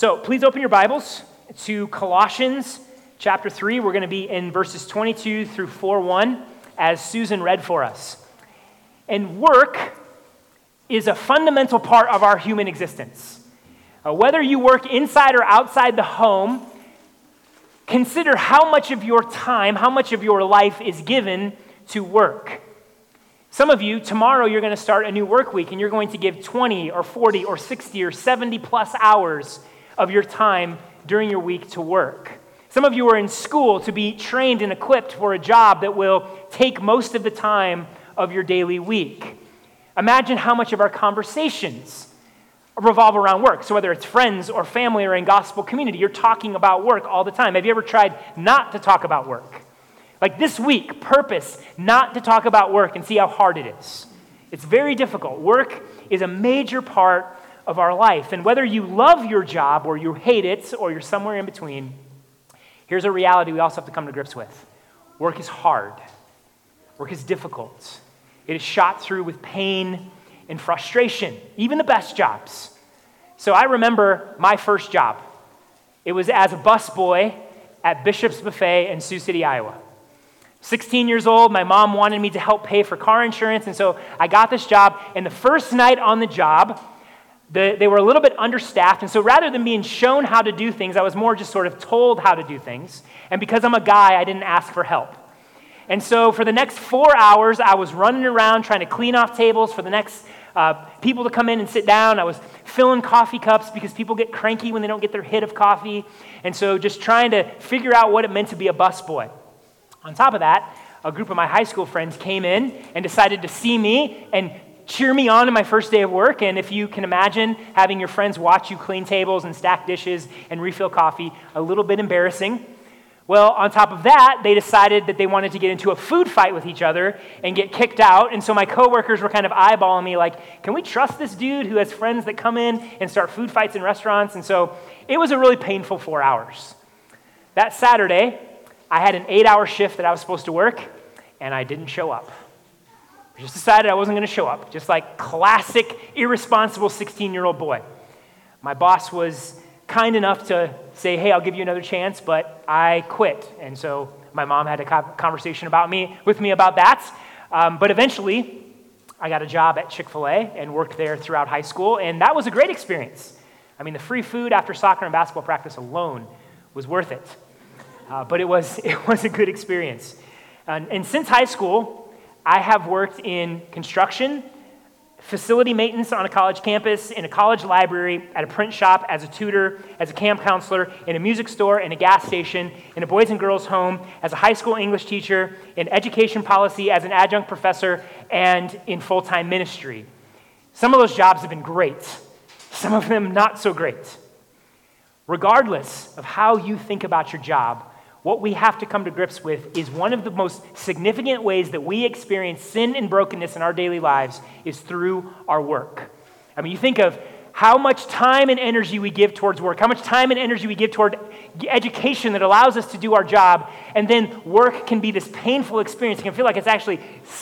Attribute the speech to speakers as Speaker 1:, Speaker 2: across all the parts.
Speaker 1: So please open your Bibles to Colossians chapter 3. We're going to be in verses 22 through 4 1 as Susan read for us. And work is a fundamental part of our human existence. Uh, whether you work inside or outside the home, consider how much of your time, how much of your life is given to work. Some of you, tomorrow you're going to start a new work week and you're going to give 20 or 40 or 60 or 70 plus hours of your time during your week to work. Some of you are in school to be trained and equipped for a job that will take most of the time of your daily week. Imagine how much of our conversations revolve around work. So, whether it's friends or family or in gospel community, you're talking about work all the time. Have you ever tried not to talk about work? Like this week, purpose not to talk about work and see how hard it is. It's very difficult. Work is a major part of our life. And whether you love your job or you hate it or you're somewhere in between, here's a reality we also have to come to grips with work is hard, work is difficult. It is shot through with pain and frustration, even the best jobs. So I remember my first job. It was as a busboy at Bishop's Buffet in Sioux City, Iowa. 16 years old, my mom wanted me to help pay for car insurance, and so I got this job. And the first night on the job, the, they were a little bit understaffed, and so rather than being shown how to do things, I was more just sort of told how to do things. And because I'm a guy, I didn't ask for help. And so for the next four hours, I was running around trying to clean off tables for the next uh, people to come in and sit down. I was filling coffee cups because people get cranky when they don't get their hit of coffee. And so just trying to figure out what it meant to be a busboy. On top of that, a group of my high school friends came in and decided to see me and cheer me on in my first day of work. And if you can imagine having your friends watch you clean tables and stack dishes and refill coffee, a little bit embarrassing. Well, on top of that, they decided that they wanted to get into a food fight with each other and get kicked out. And so my coworkers were kind of eyeballing me like, can we trust this dude who has friends that come in and start food fights in restaurants? And so it was a really painful four hours. That Saturday, I had an eight hour shift that I was supposed to work, and I didn't show up. Just decided I wasn't going to show up, just like classic irresponsible 16 year old boy. My boss was kind enough to say, hey, I'll give you another chance, but I quit. And so my mom had a conversation about me with me about that. Um, but eventually, I got a job at Chick fil A and worked there throughout high school, and that was a great experience. I mean, the free food after soccer and basketball practice alone was worth it. Uh, but it was, it was a good experience. And, and since high school, I have worked in construction, facility maintenance on a college campus, in a college library, at a print shop, as a tutor, as a camp counselor, in a music store, in a gas station, in a boys and girls home, as a high school English teacher, in education policy, as an adjunct professor, and in full time ministry. Some of those jobs have been great, some of them not so great. Regardless of how you think about your job, what we have to come to grips with is one of the most significant ways that we experience sin and brokenness in our daily lives is through our work. I mean, you think of how much time and energy we give towards work, how much time and energy we give toward education that allows us to do our job, and then work can be this painful experience. It can feel like it's actually,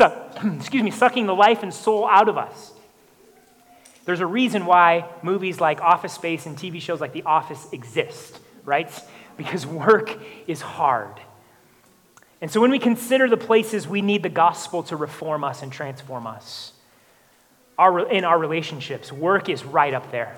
Speaker 1: excuse me, sucking the life and soul out of us. There's a reason why movies like Office Space and TV shows like The Office exist, right? Because work is hard. And so when we consider the places we need the gospel to reform us and transform us, our, in our relationships, work is right up there.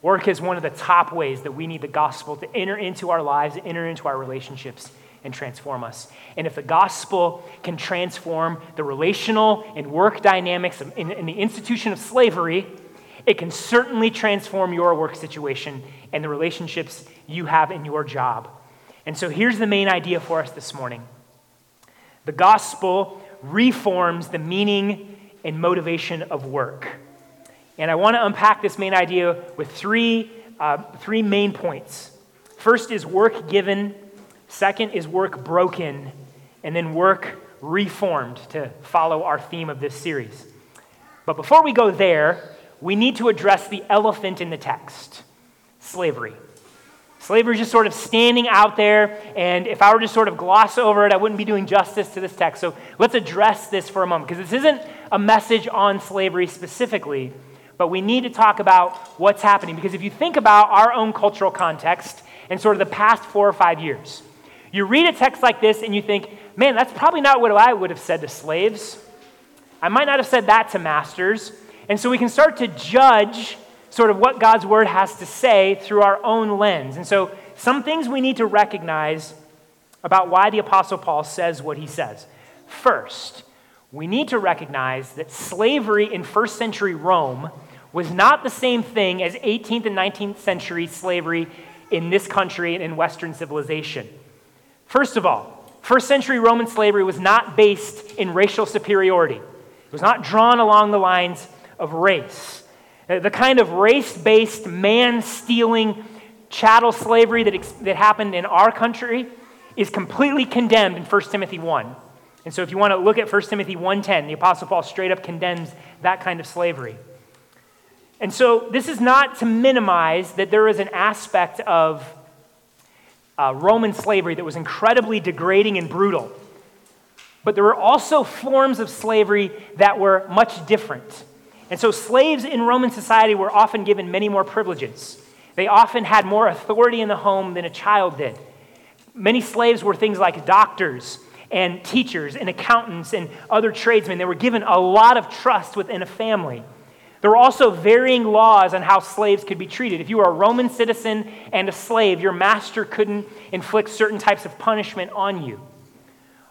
Speaker 1: Work is one of the top ways that we need the gospel to enter into our lives, enter into our relationships, and transform us. And if the gospel can transform the relational and work dynamics in, in the institution of slavery, it can certainly transform your work situation and the relationships you have in your job. And so here's the main idea for us this morning the gospel reforms the meaning and motivation of work. And I want to unpack this main idea with three, uh, three main points. First is work given, second is work broken, and then work reformed to follow our theme of this series. But before we go there, we need to address the elephant in the text slavery. Slavery is just sort of standing out there, and if I were to sort of gloss over it, I wouldn't be doing justice to this text. So let's address this for a moment, because this isn't a message on slavery specifically, but we need to talk about what's happening because if you think about our own cultural context and sort of the past four or five years, you read a text like this and you think, man, that's probably not what I would have said to slaves. I might not have said that to masters. And so we can start to judge sort of what God's word has to say through our own lens. And so some things we need to recognize about why the Apostle Paul says what he says. First, we need to recognize that slavery in first century Rome was not the same thing as 18th and 19th century slavery in this country and in Western civilization. First of all, first century Roman slavery was not based in racial superiority, it was not drawn along the lines of race. Uh, the kind of race based, man stealing chattel slavery that, ex- that happened in our country is completely condemned in 1 Timothy 1. And so if you want to look at 1 Timothy 1:10, the apostle Paul straight up condemns that kind of slavery. And so this is not to minimize that there is an aspect of uh, Roman slavery that was incredibly degrading and brutal. But there were also forms of slavery that were much different. And so slaves in Roman society were often given many more privileges. They often had more authority in the home than a child did. Many slaves were things like doctors and teachers and accountants and other tradesmen. They were given a lot of trust within a family. There were also varying laws on how slaves could be treated. If you were a Roman citizen and a slave, your master couldn't inflict certain types of punishment on you.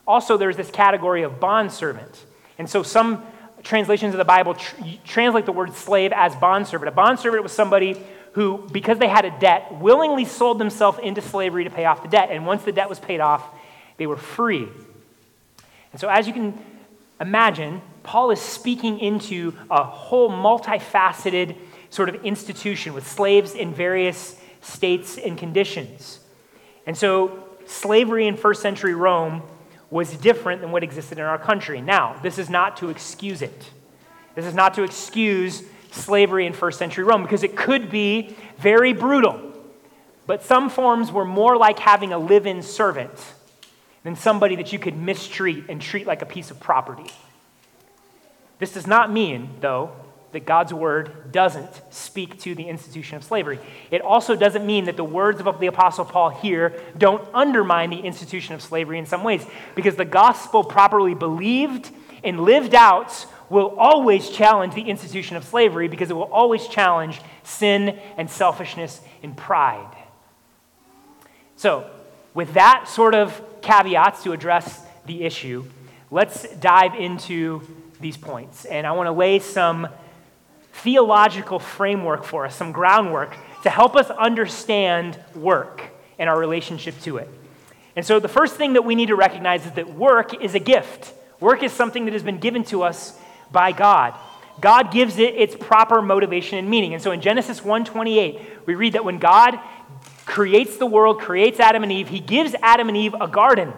Speaker 1: Also, there's this category of bondservant. And so some translations of the Bible tr- translate the word slave as bondservant. A bondservant was somebody who, because they had a debt, willingly sold themselves into slavery to pay off the debt. And once the debt was paid off, they were free. And so, as you can imagine, Paul is speaking into a whole multifaceted sort of institution with slaves in various states and conditions. And so, slavery in first century Rome was different than what existed in our country. Now, this is not to excuse it. This is not to excuse slavery in first century Rome because it could be very brutal. But some forms were more like having a live in servant than somebody that you could mistreat and treat like a piece of property. This does not mean, though, that God's word doesn't speak to the institution of slavery. It also doesn't mean that the words of the Apostle Paul here don't undermine the institution of slavery in some ways, because the gospel properly believed and lived out will always challenge the institution of slavery because it will always challenge sin and selfishness and pride. So, with that sort of caveats to address the issue, let's dive into these points. And I want to lay some theological framework for us, some groundwork to help us understand work and our relationship to it. And so, the first thing that we need to recognize is that work is a gift. Work is something that has been given to us by God. God gives it its proper motivation and meaning. And so in Genesis 1:28, we read that when God creates the world, creates Adam and Eve, he gives Adam and Eve a garden.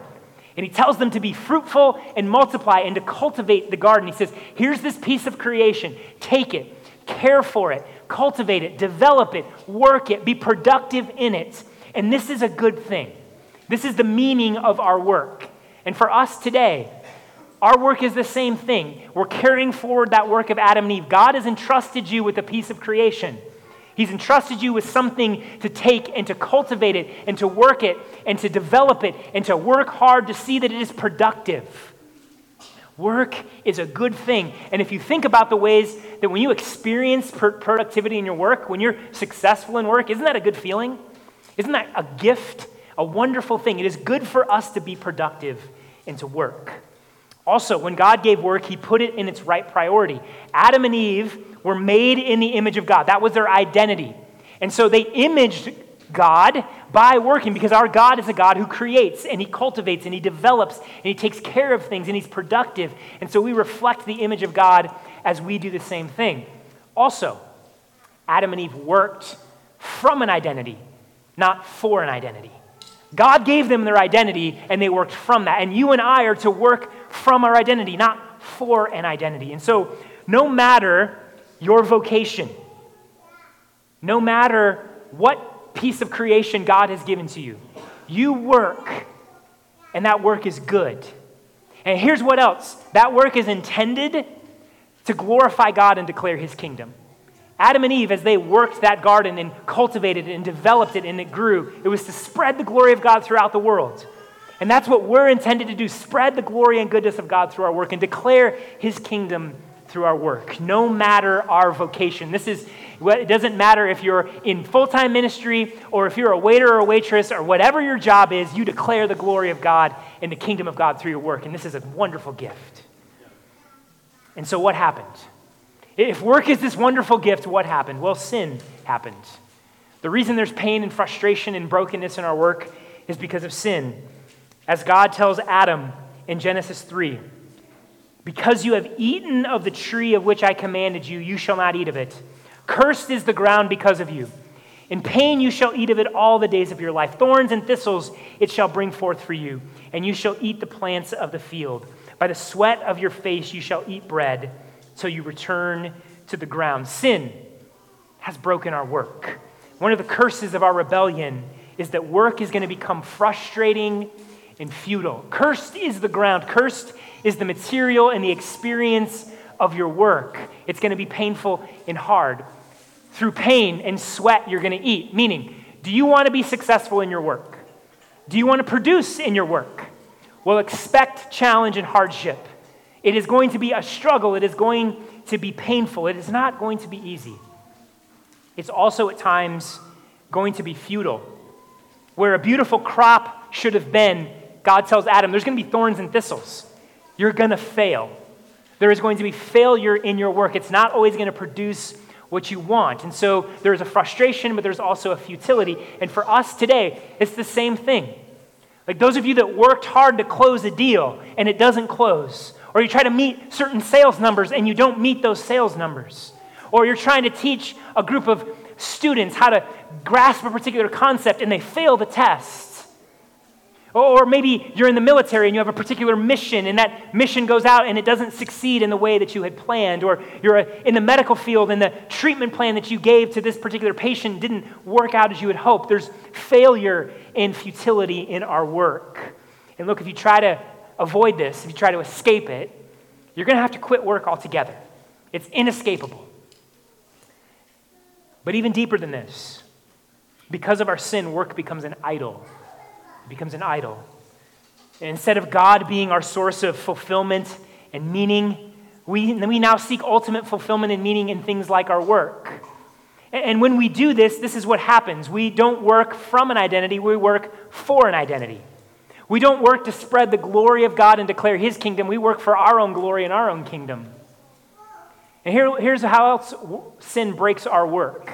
Speaker 1: And he tells them to be fruitful and multiply and to cultivate the garden. He says, Here's this piece of creation. Take it, care for it, cultivate it, develop it, work it, be productive in it. And this is a good thing. This is the meaning of our work. And for us today, our work is the same thing. We're carrying forward that work of Adam and Eve. God has entrusted you with a piece of creation. He's entrusted you with something to take and to cultivate it and to work it and to develop it and to work hard to see that it is productive. Work is a good thing. And if you think about the ways that when you experience productivity in your work, when you're successful in work, isn't that a good feeling? Isn't that a gift, a wonderful thing? It is good for us to be productive and to work. Also, when God gave work, he put it in its right priority. Adam and Eve were made in the image of God, that was their identity. And so they imaged God by working because our God is a God who creates and he cultivates and he develops and he takes care of things and he's productive. And so we reflect the image of God as we do the same thing. Also, Adam and Eve worked from an identity, not for an identity. God gave them their identity and they worked from that. And you and I are to work from our identity, not for an identity. And so, no matter your vocation, no matter what piece of creation God has given to you, you work, and that work is good. And here's what else that work is intended to glorify God and declare his kingdom. Adam and Eve, as they worked that garden and cultivated it and developed it and it grew, it was to spread the glory of God throughout the world. And that's what we're intended to do spread the glory and goodness of God through our work and declare his kingdom through our work, no matter our vocation. This is, what it doesn't matter if you're in full time ministry or if you're a waiter or a waitress or whatever your job is, you declare the glory of God and the kingdom of God through your work. And this is a wonderful gift. And so, what happened? If work is this wonderful gift, what happened? Well, sin happened. The reason there's pain and frustration and brokenness in our work is because of sin. As God tells Adam in Genesis 3, because you have eaten of the tree of which I commanded you, you shall not eat of it. Cursed is the ground because of you. In pain you shall eat of it all the days of your life. Thorns and thistles it shall bring forth for you, and you shall eat the plants of the field. By the sweat of your face you shall eat bread till you return to the ground. Sin has broken our work. One of the curses of our rebellion is that work is going to become frustrating and futile. Cursed is the ground. Cursed is the material and the experience of your work. It's going to be painful and hard. Through pain and sweat, you're going to eat. Meaning, do you want to be successful in your work? Do you want to produce in your work? Well, expect challenge and hardship. It is going to be a struggle. It is going to be painful. It is not going to be easy. It's also at times going to be futile. Where a beautiful crop should have been, God tells Adam, there's going to be thorns and thistles. You're going to fail. There is going to be failure in your work. It's not always going to produce what you want. And so there's a frustration, but there's also a futility. And for us today, it's the same thing. Like those of you that worked hard to close a deal and it doesn't close, or you try to meet certain sales numbers and you don't meet those sales numbers. Or you're trying to teach a group of students how to grasp a particular concept and they fail the test. Or maybe you're in the military and you have a particular mission and that mission goes out and it doesn't succeed in the way that you had planned. Or you're uh, in the medical field and the treatment plan that you gave to this particular patient didn't work out as you had hoped. There's failure and futility in our work. And look, if you try to avoid this, if you try to escape it, you're going to have to quit work altogether. It's inescapable. But even deeper than this, because of our sin, work becomes an idol. It becomes an idol. And instead of God being our source of fulfillment and meaning, we, we now seek ultimate fulfillment and meaning in things like our work. And when we do this, this is what happens. We don't work from an identity, we work for an identity. We don't work to spread the glory of God and declare His kingdom. We work for our own glory and our own kingdom. And here, here's how else sin breaks our work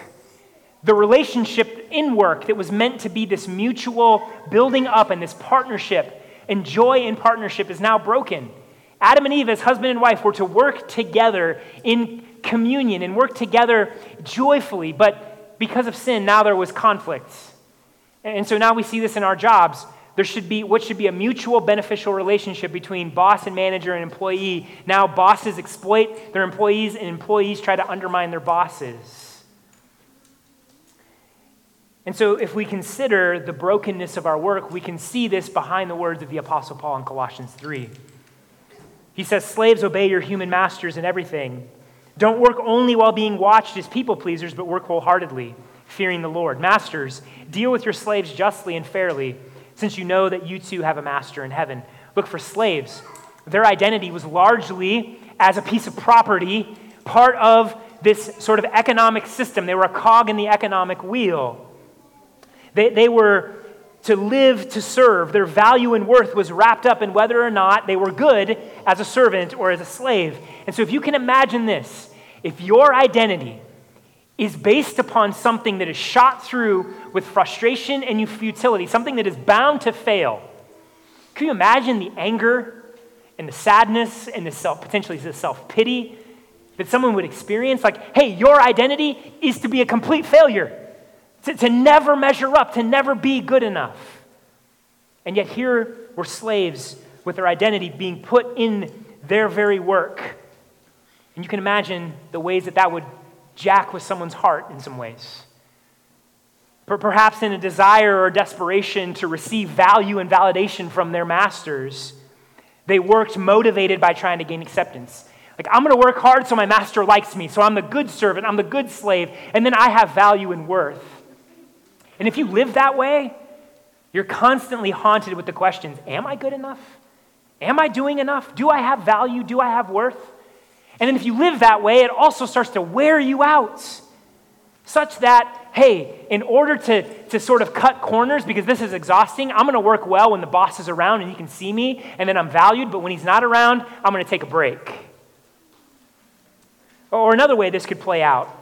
Speaker 1: the relationship in work that was meant to be this mutual building up and this partnership and joy in partnership is now broken. Adam and Eve, as husband and wife, were to work together in communion and work together joyfully, but because of sin, now there was conflict. And so now we see this in our jobs. There should be what should be a mutual beneficial relationship between boss and manager and employee. Now, bosses exploit their employees, and employees try to undermine their bosses. And so, if we consider the brokenness of our work, we can see this behind the words of the Apostle Paul in Colossians 3. He says, Slaves, obey your human masters in everything. Don't work only while being watched as people pleasers, but work wholeheartedly, fearing the Lord. Masters, deal with your slaves justly and fairly since you know that you too have a master in heaven. Look for slaves. Their identity was largely as a piece of property, part of this sort of economic system. They were a cog in the economic wheel. They, they were to live to serve. Their value and worth was wrapped up in whether or not they were good as a servant or as a slave. And so, if you can imagine this, if your identity is based upon something that is shot through with frustration and futility, something that is bound to fail. Can you imagine the anger and the sadness and the self, potentially the self pity that someone would experience? Like, hey, your identity is to be a complete failure, to, to never measure up, to never be good enough. And yet, here were slaves with their identity being put in their very work. And you can imagine the ways that that would jack with someone's heart in some ways. Perhaps in a desire or desperation to receive value and validation from their masters, they worked motivated by trying to gain acceptance. Like, I'm going to work hard so my master likes me, so I'm the good servant, I'm the good slave, and then I have value and worth. And if you live that way, you're constantly haunted with the questions Am I good enough? Am I doing enough? Do I have value? Do I have worth? And then if you live that way, it also starts to wear you out, such that, hey, in order to, to sort of cut corners, because this is exhausting, I'm going to work well when the boss is around and he can see me, and then I'm valued, but when he's not around, I'm going to take a break. Or another way this could play out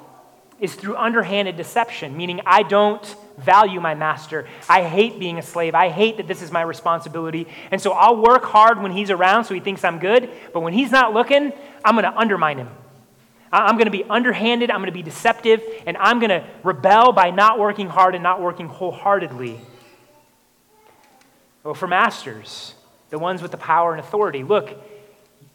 Speaker 1: is through underhanded deception, meaning I don't value my master. I hate being a slave. I hate that this is my responsibility. And so I'll work hard when he's around so he thinks I'm good, but when he's not looking, I'm going to undermine him. I'm going to be underhanded, I'm going to be deceptive, and I'm going to rebel by not working hard and not working wholeheartedly. Well, for masters, the ones with the power and authority, look,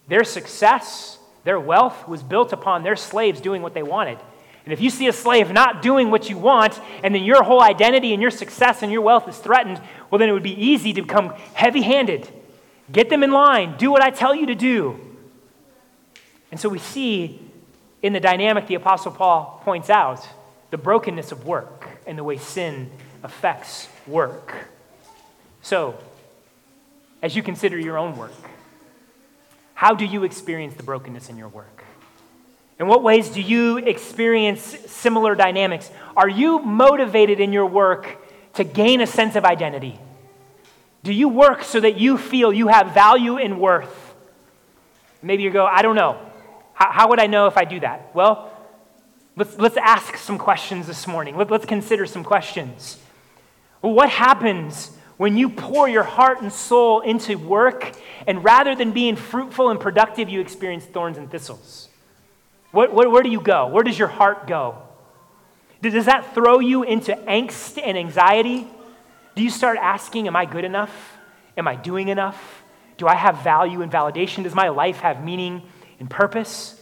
Speaker 1: their success, their wealth was built upon their slaves doing what they wanted. And if you see a slave not doing what you want, and then your whole identity and your success and your wealth is threatened, well, then it would be easy to become heavy handed. Get them in line, do what I tell you to do. And so we see in the dynamic the Apostle Paul points out the brokenness of work and the way sin affects work. So, as you consider your own work, how do you experience the brokenness in your work? In what ways do you experience similar dynamics? Are you motivated in your work to gain a sense of identity? Do you work so that you feel you have value and worth? Maybe you go, I don't know. How, how would I know if I do that? Well, let's, let's ask some questions this morning. Let, let's consider some questions. What happens when you pour your heart and soul into work, and rather than being fruitful and productive, you experience thorns and thistles? Where, where, where do you go? Where does your heart go? Does that throw you into angst and anxiety? Do you start asking, Am I good enough? Am I doing enough? Do I have value and validation? Does my life have meaning and purpose?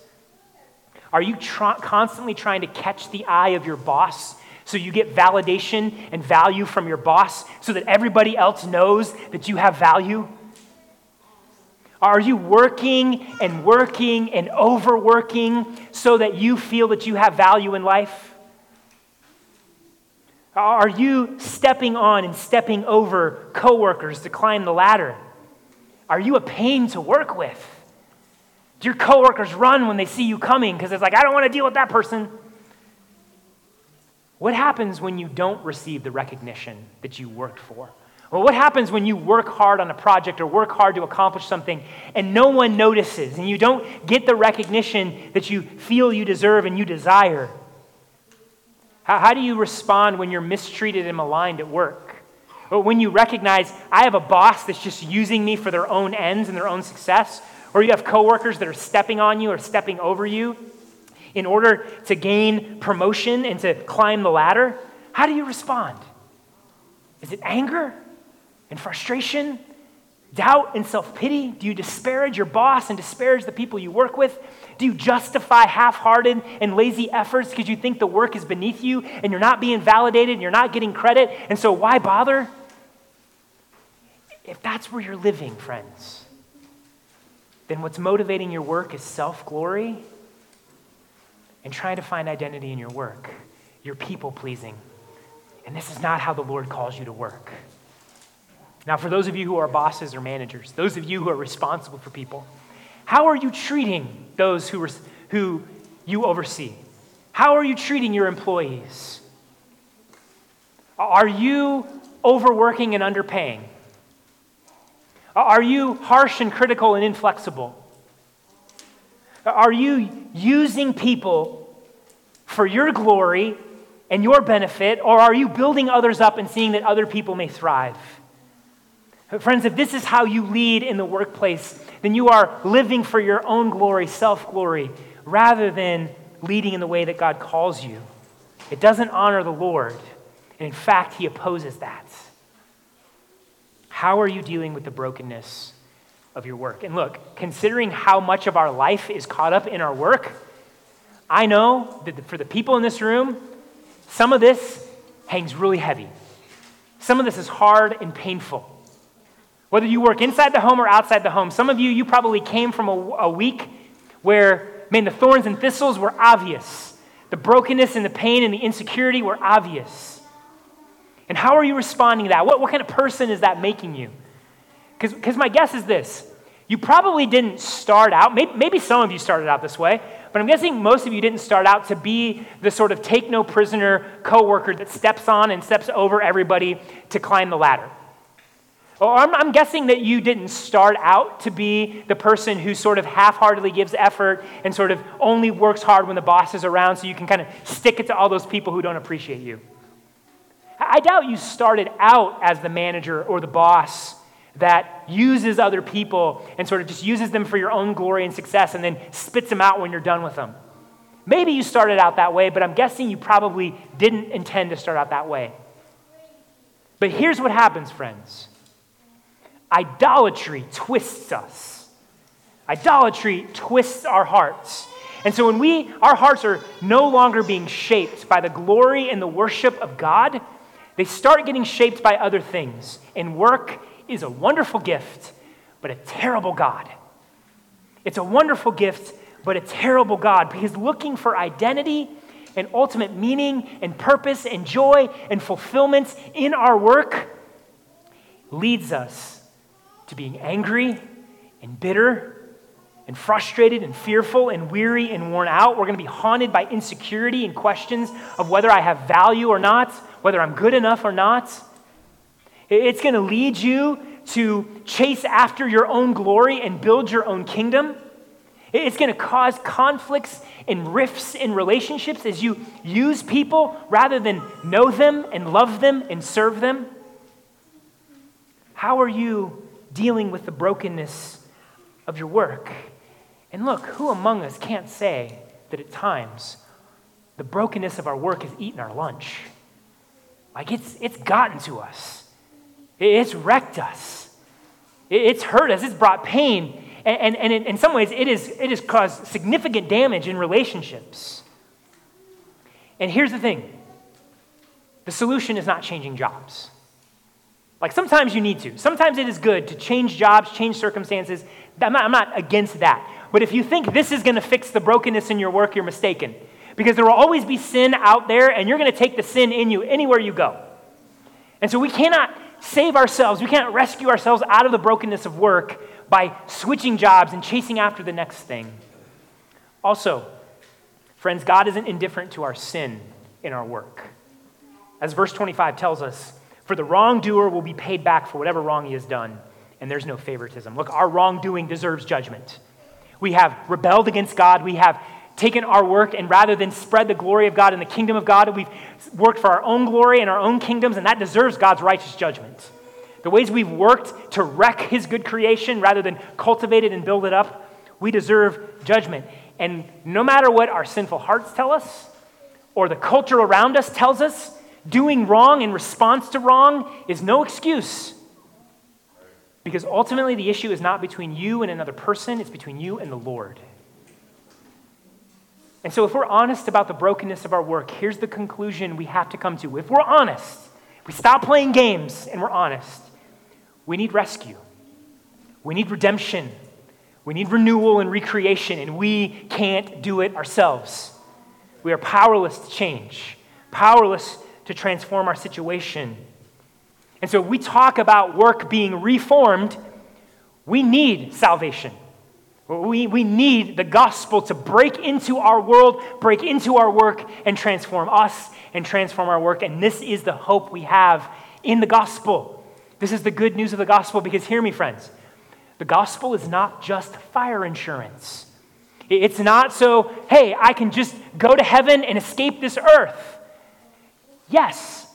Speaker 1: Are you tr- constantly trying to catch the eye of your boss so you get validation and value from your boss so that everybody else knows that you have value? Are you working and working and overworking so that you feel that you have value in life? Are you stepping on and stepping over coworkers to climb the ladder? Are you a pain to work with? Do your coworkers run when they see you coming because it's like, I don't want to deal with that person? What happens when you don't receive the recognition that you worked for? Well, what happens when you work hard on a project or work hard to accomplish something and no one notices and you don't get the recognition that you feel you deserve and you desire? How, how do you respond when you're mistreated and maligned at work? Or when you recognize I have a boss that's just using me for their own ends and their own success? Or you have coworkers that are stepping on you or stepping over you in order to gain promotion and to climb the ladder? How do you respond? Is it anger? And frustration, doubt and self pity? Do you disparage your boss and disparage the people you work with? Do you justify half hearted and lazy efforts because you think the work is beneath you and you're not being validated and you're not getting credit? And so why bother? If that's where you're living, friends, then what's motivating your work is self glory and trying to find identity in your work. You're people pleasing. And this is not how the Lord calls you to work. Now, for those of you who are bosses or managers, those of you who are responsible for people, how are you treating those who, who you oversee? How are you treating your employees? Are you overworking and underpaying? Are you harsh and critical and inflexible? Are you using people for your glory and your benefit, or are you building others up and seeing that other people may thrive? Friends, if this is how you lead in the workplace, then you are living for your own glory, self glory, rather than leading in the way that God calls you. It doesn't honor the Lord. And in fact, He opposes that. How are you dealing with the brokenness of your work? And look, considering how much of our life is caught up in our work, I know that for the people in this room, some of this hangs really heavy. Some of this is hard and painful. Whether you work inside the home or outside the home, some of you, you probably came from a, a week where, man, the thorns and thistles were obvious. The brokenness and the pain and the insecurity were obvious. And how are you responding to that? What, what kind of person is that making you? Because my guess is this you probably didn't start out, maybe, maybe some of you started out this way, but I'm guessing most of you didn't start out to be the sort of take no prisoner coworker that steps on and steps over everybody to climb the ladder. I'm, I'm, guessing that you didn't start out to be the person who sort of half heartedly gives effort and sort of only works hard when the boss is around so you can kind of stick it to all those people who don't appreciate you. I doubt you started out as the manager or the boss that uses other people and sort of just uses them for your own glory and success and then spits them out when you're done with them. Maybe you started out that way, but I'm guessing you probably didn't intend to start out that way. But here's what happens, friends idolatry twists us. Idolatry twists our hearts. And so when we our hearts are no longer being shaped by the glory and the worship of God, they start getting shaped by other things. And work is a wonderful gift, but a terrible God. It's a wonderful gift, but a terrible God because looking for identity and ultimate meaning and purpose and joy and fulfillment in our work leads us to being angry and bitter and frustrated and fearful and weary and worn out. We're going to be haunted by insecurity and questions of whether I have value or not, whether I'm good enough or not. It's going to lead you to chase after your own glory and build your own kingdom. It's going to cause conflicts and rifts in relationships as you use people rather than know them and love them and serve them. How are you dealing with the brokenness of your work? And look, who among us can't say that at times the brokenness of our work has eaten our lunch? Like it's, it's gotten to us. It's wrecked us. It's hurt us. It's brought pain. And, and, and in some ways, it, is, it has caused significant damage in relationships. And here's the thing the solution is not changing jobs. Like sometimes you need to. Sometimes it is good to change jobs, change circumstances. I'm not, I'm not against that. But if you think this is going to fix the brokenness in your work, you're mistaken. Because there will always be sin out there, and you're going to take the sin in you anywhere you go. And so we cannot save ourselves, we can't rescue ourselves out of the brokenness of work by switching jobs and chasing after the next thing. Also, friends, God isn't indifferent to our sin in our work. As verse 25 tells us, for the wrongdoer will be paid back for whatever wrong he has done, and there's no favoritism. Look, our wrongdoing deserves judgment. We have rebelled against God, we have taken our work and rather than spread the glory of God and the kingdom of God, we've worked for our own glory and our own kingdoms, and that deserves God's righteous judgment. The ways we've worked to wreck his good creation rather than cultivate it and build it up, we deserve judgment. And no matter what our sinful hearts tell us or the culture around us tells us, doing wrong in response to wrong is no excuse. Because ultimately, the issue is not between you and another person, it's between you and the Lord. And so, if we're honest about the brokenness of our work, here's the conclusion we have to come to. If we're honest, we stop playing games and we're honest, we need rescue. We need redemption. We need renewal and recreation, and we can't do it ourselves. We are powerless to change, powerless to transform our situation. And so, we talk about work being reformed, we need salvation. We, we need the gospel to break into our world, break into our work, and transform us and transform our work. And this is the hope we have in the gospel. This is the good news of the gospel because, hear me, friends, the gospel is not just fire insurance. It's not so, hey, I can just go to heaven and escape this earth. Yes,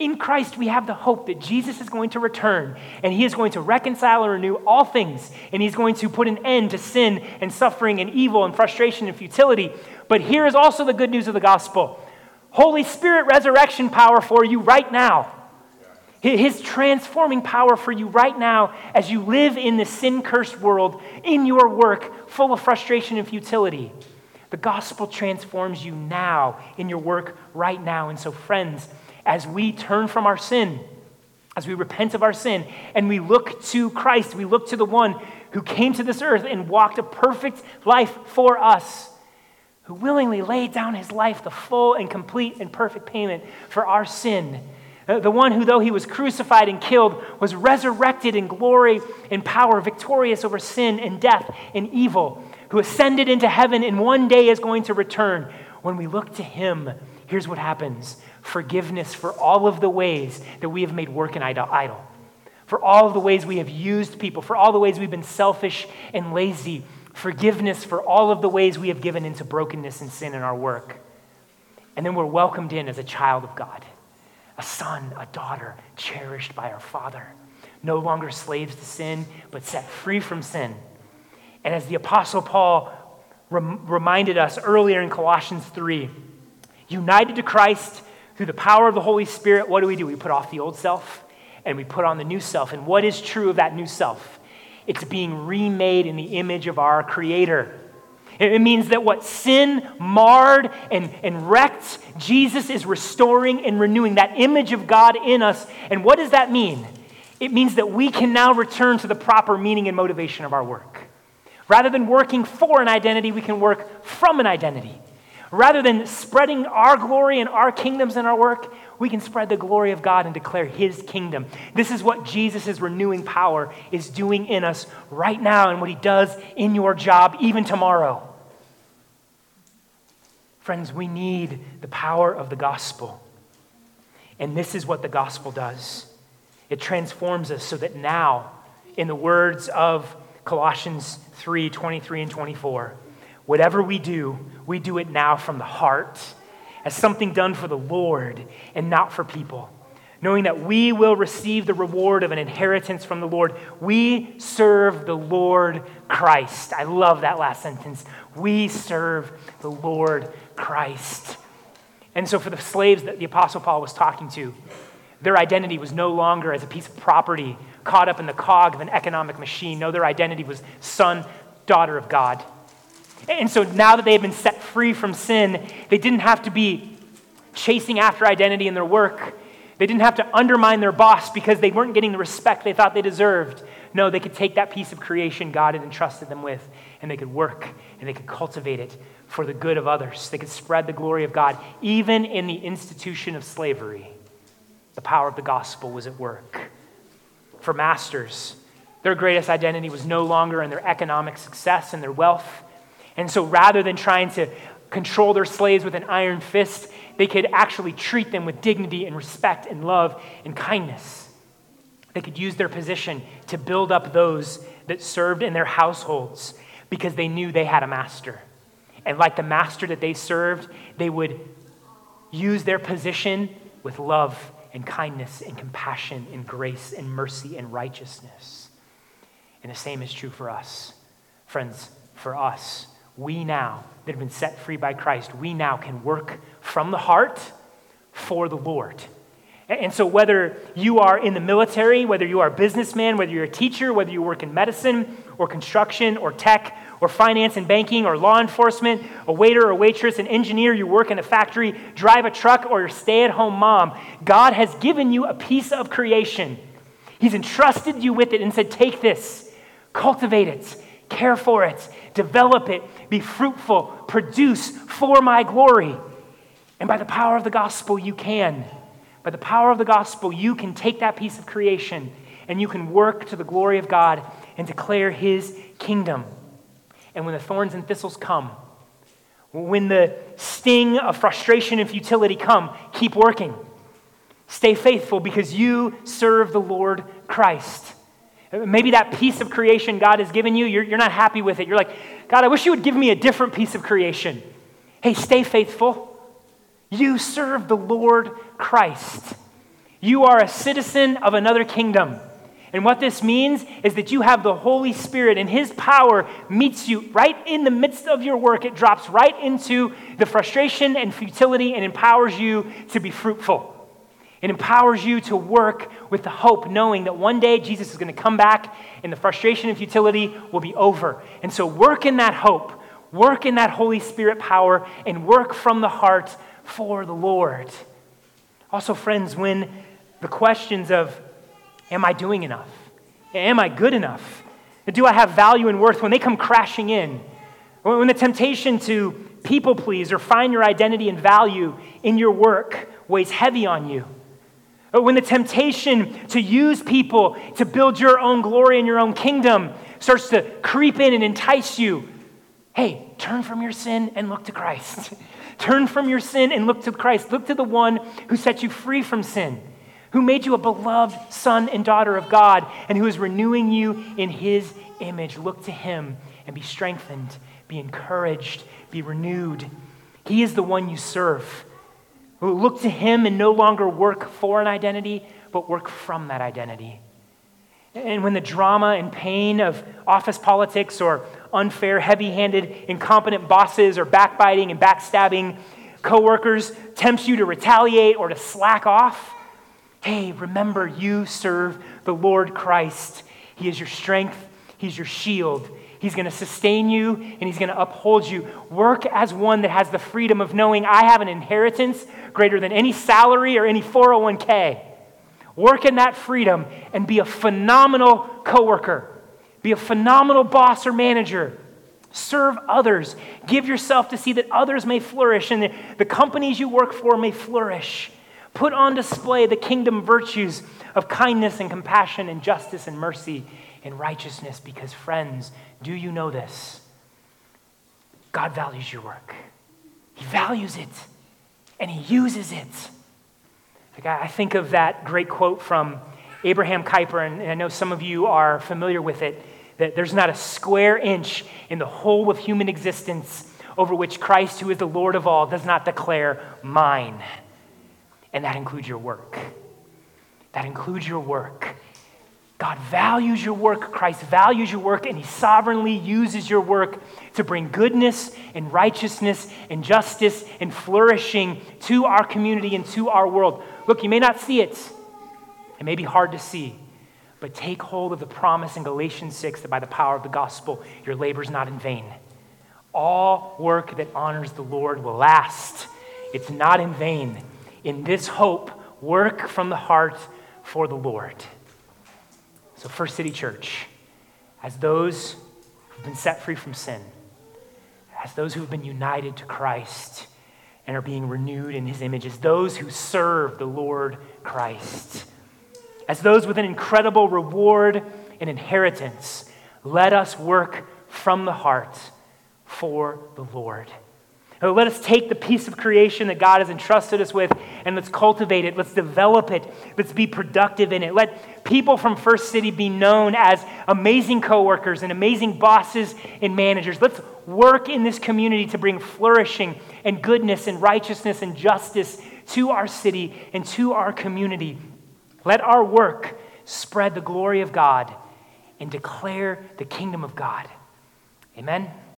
Speaker 1: in Christ, we have the hope that Jesus is going to return and he is going to reconcile and renew all things, and he's going to put an end to sin and suffering and evil and frustration and futility. But here is also the good news of the gospel Holy Spirit resurrection power for you right now. His transforming power for you right now as you live in this sin cursed world, in your work, full of frustration and futility. The gospel transforms you now in your work right now. And so, friends, as we turn from our sin, as we repent of our sin, and we look to Christ, we look to the one who came to this earth and walked a perfect life for us, who willingly laid down his life, the full and complete and perfect payment for our sin. The one who, though he was crucified and killed, was resurrected in glory and power, victorious over sin and death and evil, who ascended into heaven and one day is going to return. When we look to him, here's what happens forgiveness for all of the ways that we have made work an idol for all of the ways we have used people, for all the ways we've been selfish and lazy, forgiveness for all of the ways we have given into brokenness and sin in our work. And then we're welcomed in as a child of God, a son, a daughter, cherished by our Father, no longer slaves to sin, but set free from sin. And as the Apostle Paul rem- reminded us earlier in Colossians 3, united to Christ through the power of the Holy Spirit, what do we do? We put off the old self and we put on the new self. And what is true of that new self? It's being remade in the image of our Creator. It means that what sin marred and, and wrecked, Jesus is restoring and renewing that image of God in us. And what does that mean? It means that we can now return to the proper meaning and motivation of our work. Rather than working for an identity, we can work from an identity. Rather than spreading our glory and our kingdoms in our work, we can spread the glory of God and declare His kingdom. This is what Jesus' renewing power is doing in us right now and what He does in your job, even tomorrow. Friends, we need the power of the gospel. And this is what the gospel does it transforms us so that now, in the words of Colossians 3 23 and 24, whatever we do, we do it now from the heart as something done for the Lord and not for people, knowing that we will receive the reward of an inheritance from the Lord. We serve the Lord Christ. I love that last sentence. We serve the Lord Christ. And so, for the slaves that the Apostle Paul was talking to, their identity was no longer as a piece of property caught up in the cog of an economic machine. No, their identity was son, daughter of God. And so now that they have been set free from sin, they didn't have to be chasing after identity in their work. They didn't have to undermine their boss because they weren't getting the respect they thought they deserved. No, they could take that piece of creation God had entrusted them with, and they could work and they could cultivate it for the good of others. They could spread the glory of God, even in the institution of slavery. The power of the gospel was at work. For masters, their greatest identity was no longer in their economic success and their wealth and so rather than trying to control their slaves with an iron fist, they could actually treat them with dignity and respect and love and kindness. They could use their position to build up those that served in their households because they knew they had a master. And like the master that they served, they would use their position with love and kindness and compassion and grace and mercy and righteousness. And the same is true for us. Friends, for us, we now, that have been set free by Christ, we now can work from the heart for the Lord. And so, whether you are in the military, whether you are a businessman, whether you're a teacher, whether you work in medicine or construction or tech or finance and banking or law enforcement, a waiter or waitress, an engineer, you work in a factory, drive a truck, or your stay at home mom, God has given you a piece of creation. He's entrusted you with it and said, Take this, cultivate it, care for it, develop it, be fruitful, produce for my glory. And by the power of the gospel, you can. By the power of the gospel, you can take that piece of creation and you can work to the glory of God and declare his kingdom. And when the thorns and thistles come, when the sting of frustration and futility come, keep working. Stay faithful because you serve the Lord Christ. Maybe that piece of creation God has given you, you're, you're not happy with it. You're like, God, I wish you would give me a different piece of creation. Hey, stay faithful. You serve the Lord Christ. You are a citizen of another kingdom. And what this means is that you have the Holy Spirit, and His power meets you right in the midst of your work. It drops right into the frustration and futility and empowers you to be fruitful. It empowers you to work with the hope, knowing that one day Jesus is going to come back and the frustration and futility will be over. And so, work in that hope, work in that Holy Spirit power, and work from the heart for the Lord. Also, friends, when the questions of, Am I doing enough? Am I good enough? Do I have value and worth when they come crashing in? When the temptation to people please or find your identity and value in your work weighs heavy on you? Uh, when the temptation to use people to build your own glory and your own kingdom starts to creep in and entice you, hey, turn from your sin and look to Christ. turn from your sin and look to Christ. Look to the one who set you free from sin, who made you a beloved son and daughter of God, and who is renewing you in his image. Look to him and be strengthened, be encouraged, be renewed. He is the one you serve. Look to Him and no longer work for an identity, but work from that identity. And when the drama and pain of office politics or unfair, heavy handed, incompetent bosses or backbiting and backstabbing coworkers tempts you to retaliate or to slack off, hey, remember you serve the Lord Christ. He is your strength, He's your shield, He's going to sustain you and He's going to uphold you. Work as one that has the freedom of knowing I have an inheritance greater than any salary or any 401k. Work in that freedom and be a phenomenal coworker. Be a phenomenal boss or manager. Serve others. Give yourself to see that others may flourish and the companies you work for may flourish. Put on display the kingdom virtues of kindness and compassion and justice and mercy and righteousness because, friends, do you know this? God values your work. He values it and he uses it. Like I think of that great quote from Abraham Kuyper, and I know some of you are familiar with it that there's not a square inch in the whole of human existence over which Christ, who is the Lord of all, does not declare mine. And that includes your work. That includes your work. God values your work, Christ values your work, and He sovereignly uses your work to bring goodness and righteousness and justice and flourishing to our community and to our world. Look, you may not see it, it may be hard to see, but take hold of the promise in Galatians 6 that by the power of the gospel, your labor is not in vain. All work that honors the Lord will last. It's not in vain. In this hope, work from the heart for the Lord. So, First City Church, as those who've been set free from sin, as those who've been united to Christ and are being renewed in his image, as those who serve the Lord Christ, as those with an incredible reward and inheritance, let us work from the heart for the Lord. Let us take the piece of creation that God has entrusted us with and let's cultivate it. Let's develop it. Let's be productive in it. Let people from First City be known as amazing coworkers and amazing bosses and managers. Let's work in this community to bring flourishing and goodness and righteousness and justice to our city and to our community. Let our work spread the glory of God and declare the kingdom of God. Amen.